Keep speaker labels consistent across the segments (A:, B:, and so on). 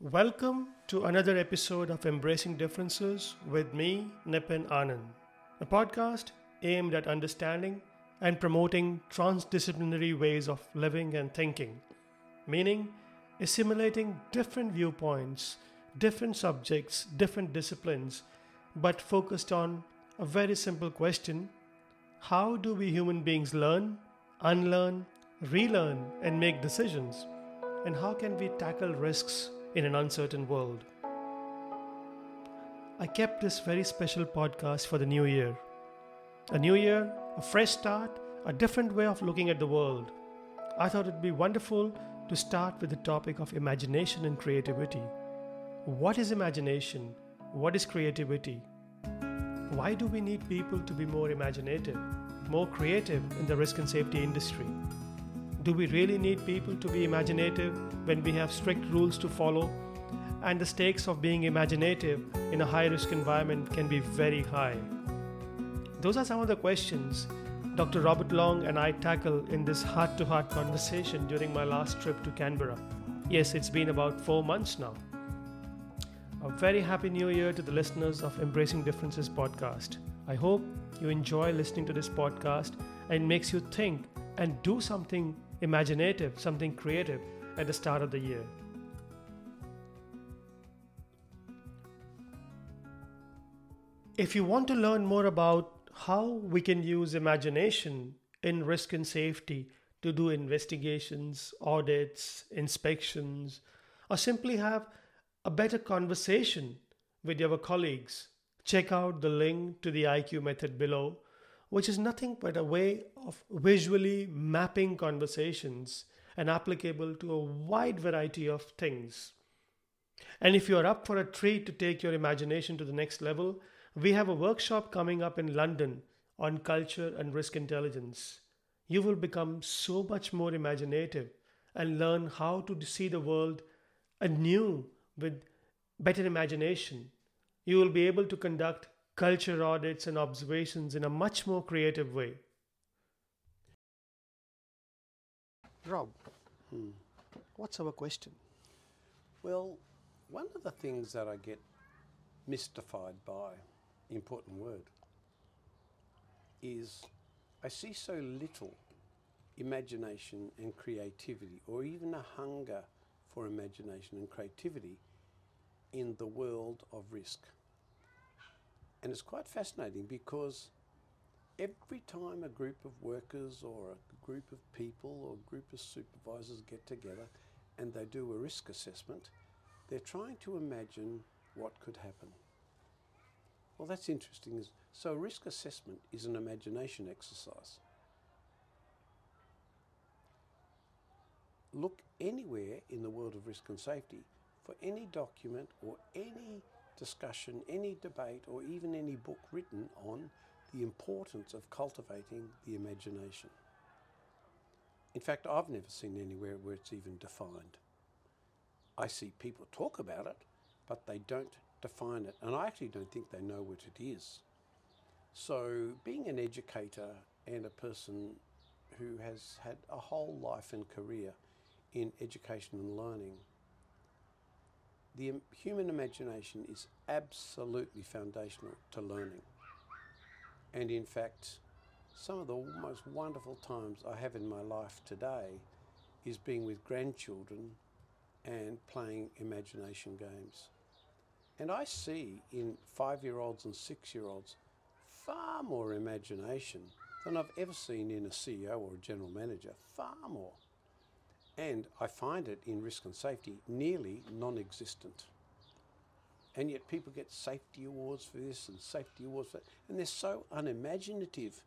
A: Welcome to another episode of Embracing Differences with me, Nippin Anand, a podcast aimed at understanding and promoting transdisciplinary ways of living and thinking, meaning assimilating different viewpoints, different subjects, different disciplines, but focused on a very simple question how do we human beings learn, unlearn, relearn, and make decisions? And how can we tackle risks in an uncertain world? I kept this very special podcast for the new year. A new year, a fresh start, a different way of looking at the world. I thought it'd be wonderful to start with the topic of imagination and creativity. What is imagination? What is creativity? Why do we need people to be more imaginative, more creative in the risk and safety industry? Do we really need people to be imaginative when we have strict rules to follow? And the stakes of being imaginative in a high risk environment can be very high. Those are some of the questions Dr. Robert Long and I tackle in this heart to heart conversation during my last trip to Canberra. Yes, it's been about four months now. A very happy new year to the listeners of Embracing Differences podcast. I hope you enjoy listening to this podcast and makes you think and do something imaginative, something creative at the start of the year. If you want to learn more about how we can use imagination in risk and safety to do investigations, audits, inspections, or simply have a better conversation with your colleagues, check out the link to the IQ method below which is nothing but a way of visually mapping conversations and applicable to a wide variety of things. And if you're up for a treat to take your imagination to the next level, we have a workshop coming up in London on culture and risk intelligence. You will become so much more imaginative and learn how to see the world anew with better imagination. You will be able to conduct culture audits and observations in a much more creative way. Rob, hmm. what's our question?
B: Well, one of the things that I get mystified by, important word, is I see so little imagination and creativity, or even a hunger for imagination and creativity in the world of risk. And it's quite fascinating because every time a group of workers or a group of people or a group of supervisors get together and they do a risk assessment, they're trying to imagine what could happen. Well, that's interesting. So, risk assessment is an imagination exercise. Look anywhere in the world of risk and safety for any document or any discussion, any debate, or even any book written on the importance of cultivating the imagination. In fact, I've never seen anywhere where it's even defined. I see people talk about it, but they don't define it, and I actually don't think they know what it is. So, being an educator and a person who has had a whole life and career in education and learning, the human imagination is absolutely foundational to learning. And in fact, some of the most wonderful times I have in my life today is being with grandchildren and playing imagination games. And I see in five year olds and six year olds far more imagination than I've ever seen in a CEO or a general manager, far more. And I find it in risk and safety nearly non existent. And yet people get safety awards for this and safety awards for that, and they're so unimaginative.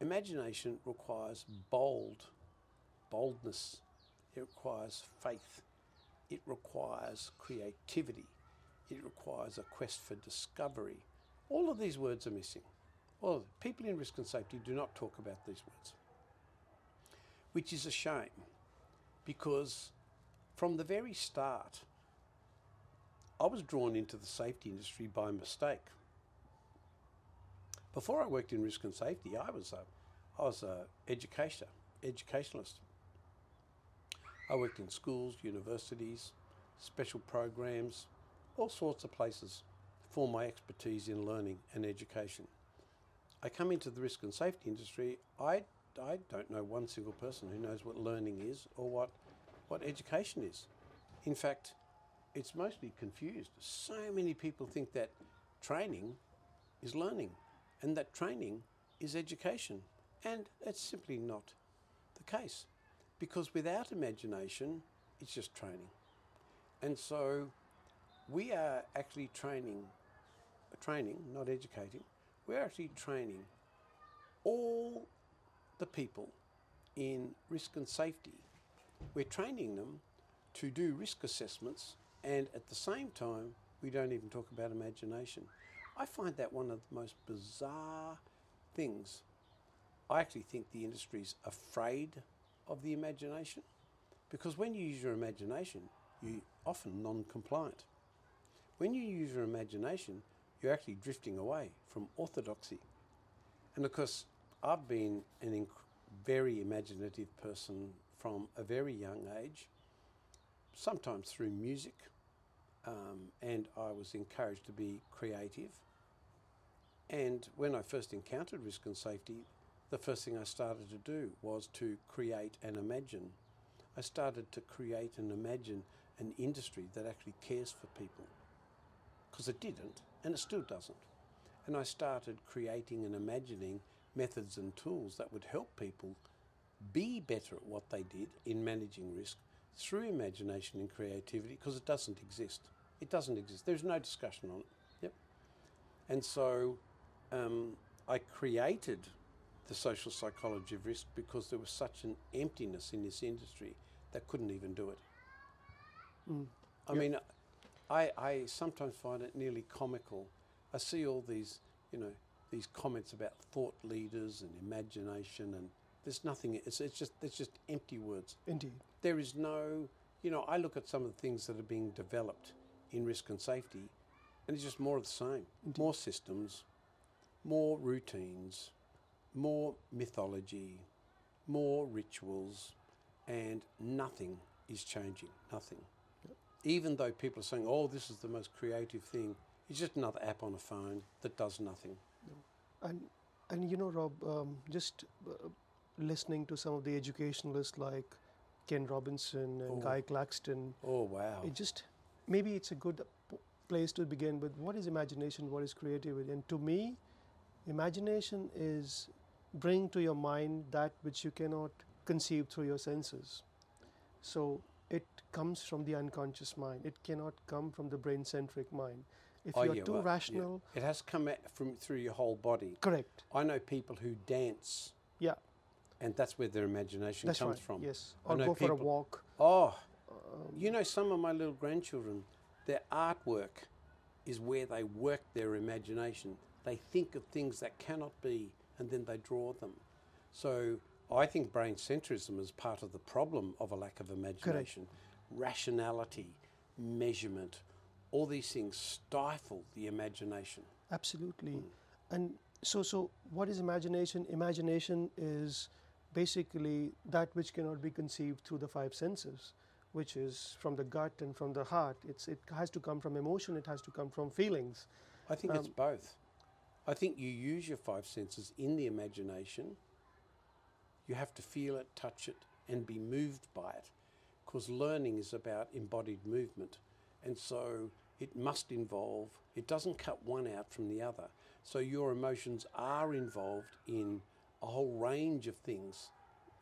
B: Imagination requires bold, boldness. It requires faith. It requires creativity. It requires a quest for discovery. All of these words are missing. Well, people in risk and safety do not talk about these words which is a shame because from the very start, I was drawn into the safety industry by mistake. Before I worked in risk and safety, I was a, I was a educator, educationalist. I worked in schools, universities, special programs, all sorts of places for my expertise in learning and education. I come into the risk and safety industry, I, I don't know one single person who knows what learning is or what, what education is. In fact, it's mostly confused. So many people think that training is learning and that training is education. And it's simply not the case. Because without imagination, it's just training. And so we are actually training, training, not educating, we're actually training all the people in risk and safety. We're training them to do risk assessments and at the same time, we don't even talk about imagination. I find that one of the most bizarre things. I actually think the industry's afraid of the imagination because when you use your imagination, you're often non compliant. When you use your imagination, you're actually drifting away from orthodoxy. And of course, I've been an inc- very imaginative person from a very young age, sometimes through music, um, and I was encouraged to be creative. And when I first encountered risk and safety, the first thing I started to do was to create and imagine. I started to create and imagine an industry that actually cares for people. Because it didn't, and it still doesn't. And I started creating and imagining methods and tools that would help people be better at what they did in managing risk through imagination and creativity because it doesn't exist. It doesn't exist. There's no discussion on it. Yep. And so um, I created the social psychology of risk because there was such an emptiness in this industry that couldn't even do it.
A: Mm.
B: I
A: Yep.
B: mean, I, I sometimes find it nearly comical. I see all these, you know, these comments about thought leaders and imagination, and there's nothing. It's, it's just it's just empty words.
A: Indeed.
B: There is no, you know, I look at some of the things that are being developed in risk and safety, and it's just more of the same.
A: Indeed.
B: More systems, more routines, more mythology, more rituals, and nothing is changing. Nothing. Even though people are saying, "Oh, this is the most creative thing," it's just another app on a phone that does nothing.
A: And and you know, Rob, um, just uh, listening to some of the educationalists like Ken Robinson and
B: Oh.
A: Guy Claxton,
B: Oh wow!
A: it just maybe it's a good place to begin with. What is imagination? What is creativity? And to me, imagination is bring to your mind that which you cannot conceive through your senses. So it comes from the unconscious mind. It cannot come from the brain-centric mind. If
B: Oh,
A: you are
B: yeah,
A: too
B: well, yeah.
A: rational,
B: It has come from through your whole body.
A: correct.
B: I know people who dance,
A: Yeah,
B: and that's where their imagination
A: that's
B: comes
A: right.
B: from.
A: Yes,
B: I
A: or go for a walk.
B: Oh,
A: Um,
B: you know, some of my little grandchildren, their artwork is where they work their imagination. They think of things that cannot be, and then they draw them. So I think brain centrism is part of the problem of a lack of imagination. Rationality, measurement, all these things stifle the imagination.
A: Absolutely.
B: Mm.
A: And so, so what is imagination? Imagination is basically that which cannot be conceived through the five senses, which is from the gut and from the heart. It's it has to come from emotion. It has to come from feelings.
B: I think it's
A: Um,
B: both. I think you use your five senses in the imagination. You have to feel it, touch it, and be moved by it. Because learning is about embodied movement. And so it must involve, it doesn't cut one out from the other. So your emotions are involved in a whole range of things.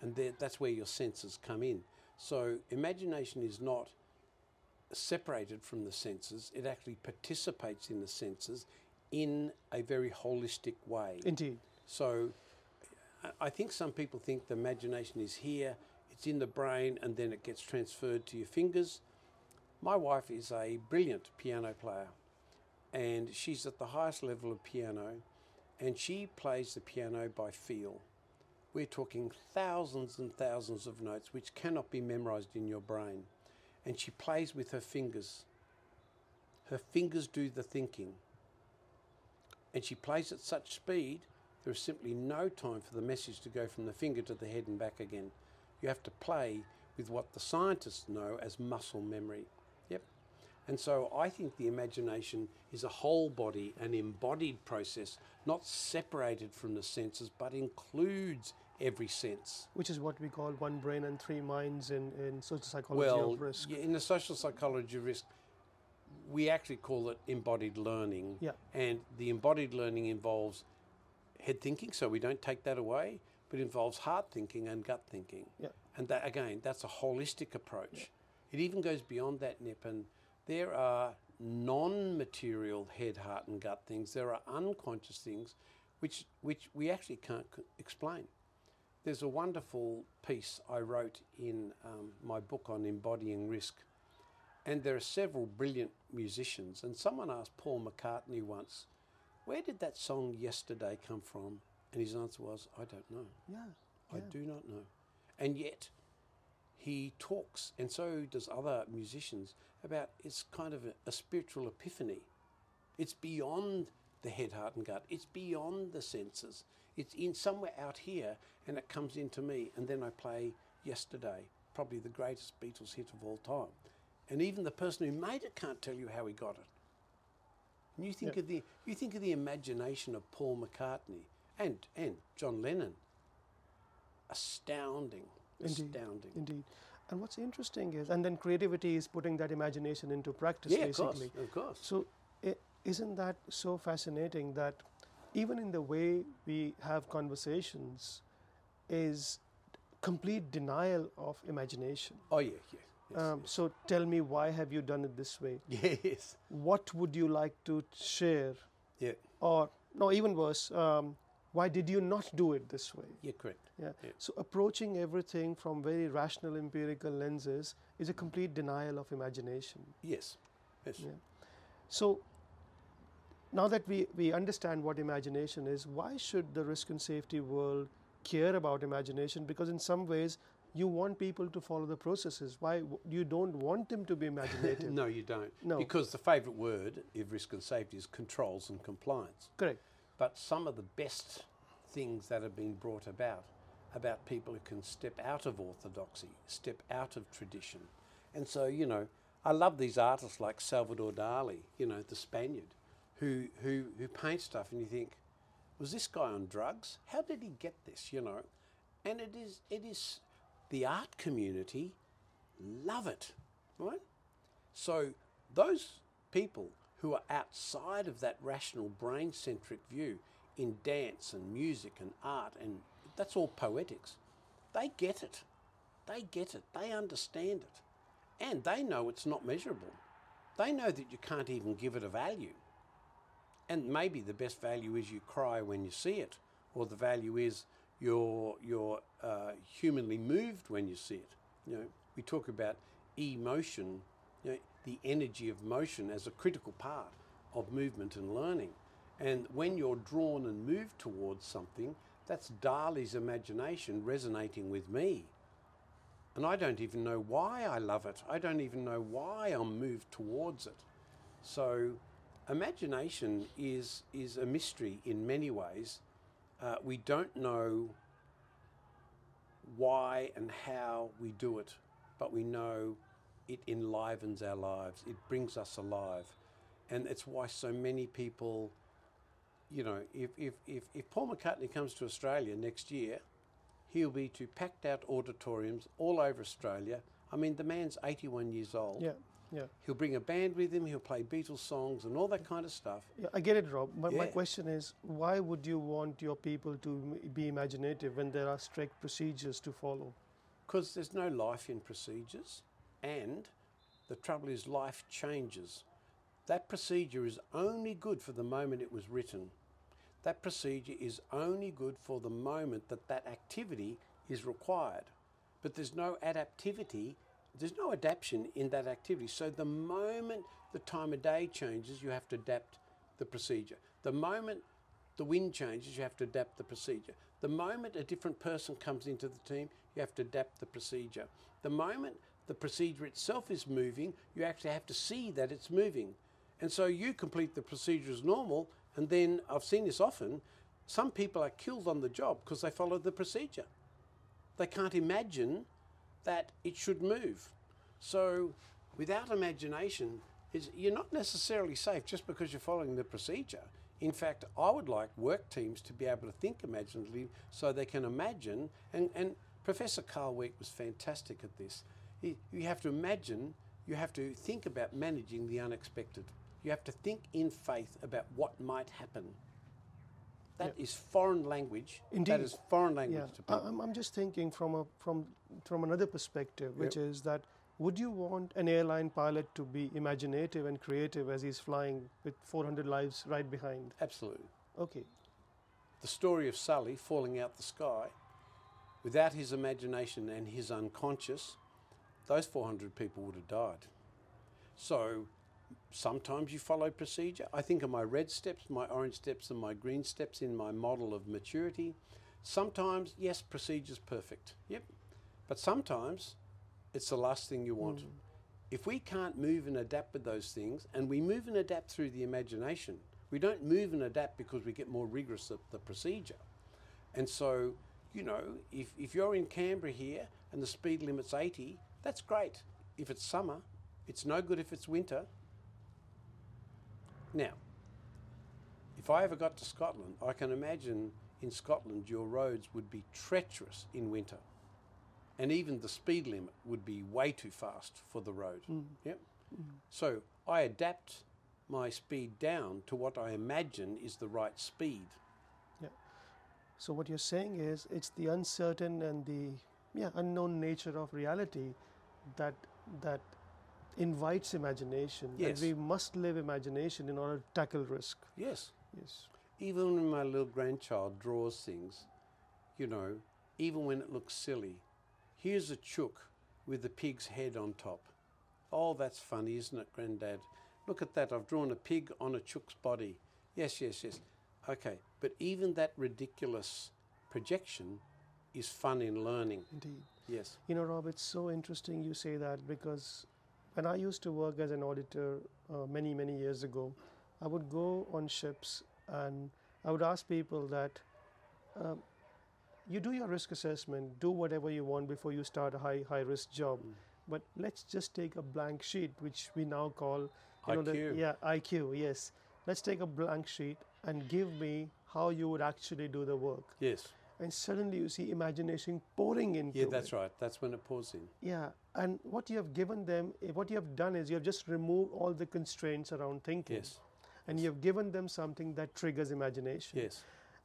B: And that's where your senses come in. So imagination is not separated from the senses, it actually participates in the senses in a very holistic way.
A: Indeed.
B: So I- think some people think the imagination is here, it's in the brain, and then it gets transferred to your fingers. My wife is a brilliant piano player, and she's at the highest level of piano, and she plays the piano by feel. We're talking thousands and thousands of notes which cannot be memorized in your brain. And she plays with her fingers. Her fingers do the thinking. And she plays at such speed, there is simply no time for the message to go from the finger to the head and back again. You have to play with what the scientists know as muscle memory. And so I think the imagination is a whole body, an embodied process, not separated from the senses, but includes every sense.
A: Which is what we call one brain and three minds in, in social psychology
B: Well,
A: of risk.
B: yeah, in the social psychology of risk, we actually call it embodied learning.
A: Yeah.
B: And the embodied learning involves head thinking, so we don't take that away, but involves heart thinking and gut thinking.
A: Yeah.
B: And that again, that's a holistic approach. It even goes beyond that, Nip, and there are non-material head, heart, and gut things. There are unconscious things, which which we actually can't c- explain. There's a wonderful piece I wrote in um, my book on embodying risk, and there are several brilliant musicians. And someone asked Paul McCartney once, "Where did that song "Yesterday" come from?" And his answer was, "I don't know.
A: yeah.
B: I
A: yeah.
B: do not know." And yet, he talks, and so does other musicians, about it's kind of a, a spiritual epiphany. It's beyond the head, heart, and gut. It's beyond the senses. It's in somewhere out here, and it comes into me, and then I play yesterday, probably the greatest Beatles hit of all time. And even the person who made it can't tell you how he got it. And you think
A: Yeah.
B: of the you think of the imagination of Paul McCartney and and John Lennon. Astounding,
A: Indeed.
B: astounding.
A: Indeed. And what's interesting is, and then creativity is putting that imagination into practice,
B: Yeah, of course,
A: basically.
B: of course.
A: So, isn't that so fascinating that even in the way we have conversations, is complete denial of imagination?
B: Oh yeah, yeah. Yes,
A: Um, so, tell me, why have you done it this way?
B: yes. yes.
A: What would you like to share?
B: Yeah,
A: Or, no, even worse, um, why did you not do it this way?
B: yeah, correct.
A: Yeah.
B: Yeah.
A: So approaching everything from very rational empirical lenses is a complete denial of imagination.
B: Yes, yes.
A: Yeah. So now that we, we understand what imagination is, why should the risk and safety world care about imagination? Because in some ways you want people to follow the processes. Why you don't want them to be imaginative?
B: no, you don't.
A: No.
B: Because the favourite word of risk and safety is controls and compliance.
A: Correct.
B: But some of the best things that have been brought about, about people who can step out of orthodoxy, step out of tradition. And so, you know, I love these artists like Salvador Dali, you know, the Spaniard, who, who, who paint stuff and you think, was this guy on drugs? How did he get this, you know? And it is, it is, the art community love it, right? So those people who are outside of that rational brain centric view in dance and music and art and that's all poetics, they get it. They get it. They understand it. And they know it's not measurable. They know that you can't even give it a value. And maybe the best value is you cry when you see it, or the value is you're, you're uh, humanly moved when you see it. You know, we talk about emotion, you know, the energy of motion as a critical part of movement and learning. And when you're drawn and moved towards something, that's Dali's imagination resonating with me. And I don't even know why I love it. I don't even know why I'm moved towards it. So, imagination is, is a mystery in many ways. Uh, we don't know why and how we do it, but we know it enlivens our lives. It brings us alive. And it's why so many people, you know, if, if, if, if Paul McCartney comes to Australia next year, he'll be to packed out auditoriums all over Australia. I mean, the man's 81 years old.
A: Yeah, yeah.
B: He'll bring a band with him, he'll play Beatles songs and all that kind of stuff.
A: Yeah, I get it, Rob. But my
B: Yeah.
A: question is, why would you want your people to be imaginative when there are strict procedures to follow?
B: Because there's no life in procedures, and the trouble is, life changes. That procedure is only good for the moment it was written. That procedure is only good for the moment that that activity is required. But there's no adaptivity, there's no adaptation in that activity. So the moment the time of day changes, you have to adapt the procedure. The moment the wind changes, you have to adapt the procedure. The moment a different person comes into the team, you have to adapt the procedure. The moment the procedure itself is moving, you actually have to see that it's moving. And so you complete the procedure as normal, and then I've seen this often. Some people are killed on the job because they followed the procedure. They can't imagine that it should move. So, without imagination, you're not necessarily safe just because you're following the procedure. In fact, I would like work teams to be able to think imaginatively so they can imagine. And, and Professor Karl Weick was fantastic at this. You have to imagine, you have to think about managing the unexpected. You have to think in faith about what might happen. That is foreign language.
A: Indeed.
B: That is foreign language
A: Yeah,
B: to people.
A: I'm, I'm just thinking from a from from another perspective, which
B: Yep.
A: is that would you want an airline pilot to be imaginative and creative as he's flying with 400 lives right behind?
B: Absolutely.
A: Okay,
B: the story of Sully falling out the sky, without his imagination and his unconscious, those 400 people would have died. So sometimes you follow procedure. I think of my red steps, my orange steps, and my green steps in my model of maturity. Sometimes, yes, procedure's perfect. Yep. But sometimes it's the last thing you want. Hmm. If we can't move and adapt with those things, and we move and adapt through the imagination, we don't move and adapt because we get more rigorous at the procedure. And so, you know, if, if you're in Canberra here and the speed limit's 80, that's great. If it's summer, it's no good if it's winter. Now, if I ever got to Scotland, I can imagine in Scotland your roads would be treacherous in winter. And even the speed limit would be way too fast for the road. Mm. Yep. Mm. So I adapt my speed down to what I imagine is the right speed. Yeah.
A: so what you're saying is it's the uncertain and the yeah unknown nature of reality that that invites imagination.
B: Yes.
A: And we must live imagination in order to tackle risk.
B: Yes.
A: Yes.
B: Even when my little grandchild draws things, you know, even when it looks silly, here's a chook with the pig's head on top. Oh, that's funny, isn't it, Grandad? Look at that, I've drawn a pig on a chook's body. Yes, yes, yes. Okay, but even that ridiculous projection is fun in learning.
A: Indeed.
B: Yes.
A: You know, Rob, it's so interesting you say that because when I used to work as an auditor uh, many, many years ago, I would go on ships and I would ask people that um, you do your risk assessment, do whatever you want before you start a high, high risk job.
B: Mm.
A: But let's just take a blank sheet, which we now call you know, the-
B: IQ.
A: yeah, IQ, yes. Let's take a blank sheet and give me how you would actually do the work.
B: Yes.
A: And suddenly you see imagination pouring into
B: Yeah,
A: it.
B: that's right. That's when it pours in.
A: Yeah, and what you have given them, eh, what you have done is you have just removed all the constraints around thinking.
B: Yes.
A: And you have given them something that triggers imagination.
B: Yes.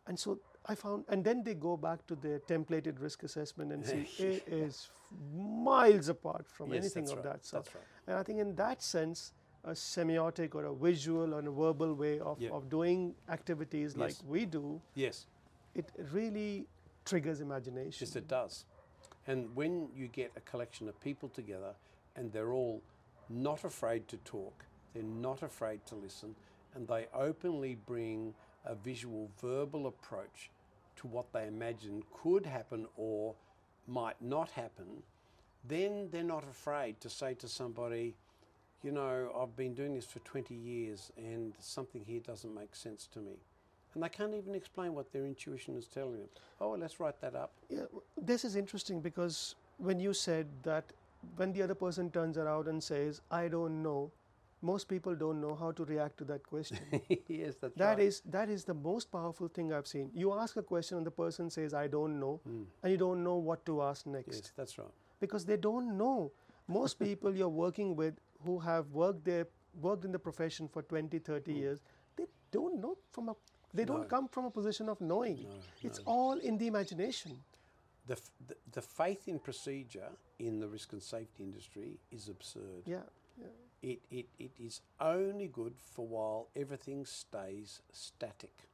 A: And so I found, and then they go back to their templated risk assessment and see it is miles apart from
B: yes,
A: anything of
B: right.
A: that sort.
B: That's right.
A: And I think in that sense, a semiotic or a visual or a verbal way of,
B: Yeah.
A: of doing activities like we do,
B: Yes.
A: It really triggers imagination.
B: Yes, it does. And when you get a collection of people together and they're all not afraid to talk, they're not afraid to listen, and they openly bring a visual verbal approach to what they imagine could happen or might not happen, then they're not afraid to say to somebody, you know, I've been doing this for 20 years and something here doesn't make sense to me. And they can't even explain what their intuition is telling them. Oh, let's write that up.
A: Yeah, this is interesting because when you said that when the other person turns around and says, I don't know, most people don't know how to react to that question.
B: yes, that's
A: That
B: right.
A: is that is the most powerful thing I've seen. You ask a question and the person says, I don't know,
B: Mm.
A: and you don't know what to ask next
B: Yes, that's right.
A: because they don't know. Most people you're working with who have worked there, worked in the profession for 20, 30 years, they don't know from a, they.
B: No.
A: don't come from a position of knowing.
B: No,
A: It's all in the imagination.
B: The, f- the, the faith in procedure in the risk and safety industry is absurd.
A: Yeah, yeah.
B: It, it, it is only good for while everything stays static.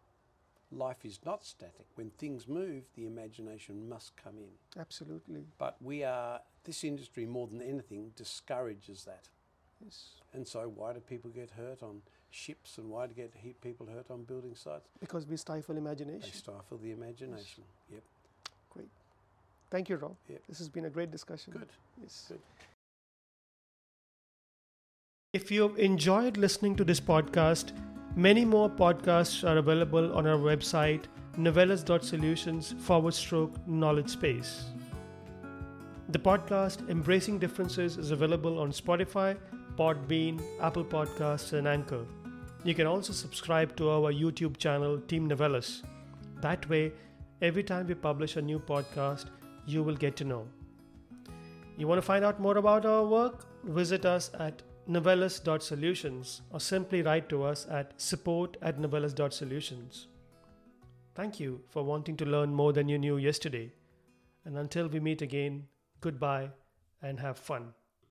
B: Life is not static. When things move, the imagination must come in.
A: absolutely.
B: But we are, this industry more than anything discourages that.
A: Yes.
B: And so, why do people get hurt on ships and why do get people hurt on building sites?
A: Because we stifle
B: They
A: imagination.
B: stifle the imagination. Yep.
A: Great. Thank you, Rob.
B: Yep.
A: This has been a great discussion.
B: Good.
A: Yes.
B: Good.
A: If you've enjoyed listening to this podcast, many more podcasts are available on our website, novellus.solutions forward stroke knowledge space. The podcast Embracing Differences is available on Spotify, Podbean, Apple Podcasts, and Anchor. You can also subscribe to our YouTube channel, Team Novellus. That way, every time we publish a new podcast, you will get to know. You want to find out more about our work? Visit us at novellus.solutions or simply write to us at support at novellus.solutions. Thank you for wanting to learn more than you knew yesterday. And until we meet again, goodbye and have fun.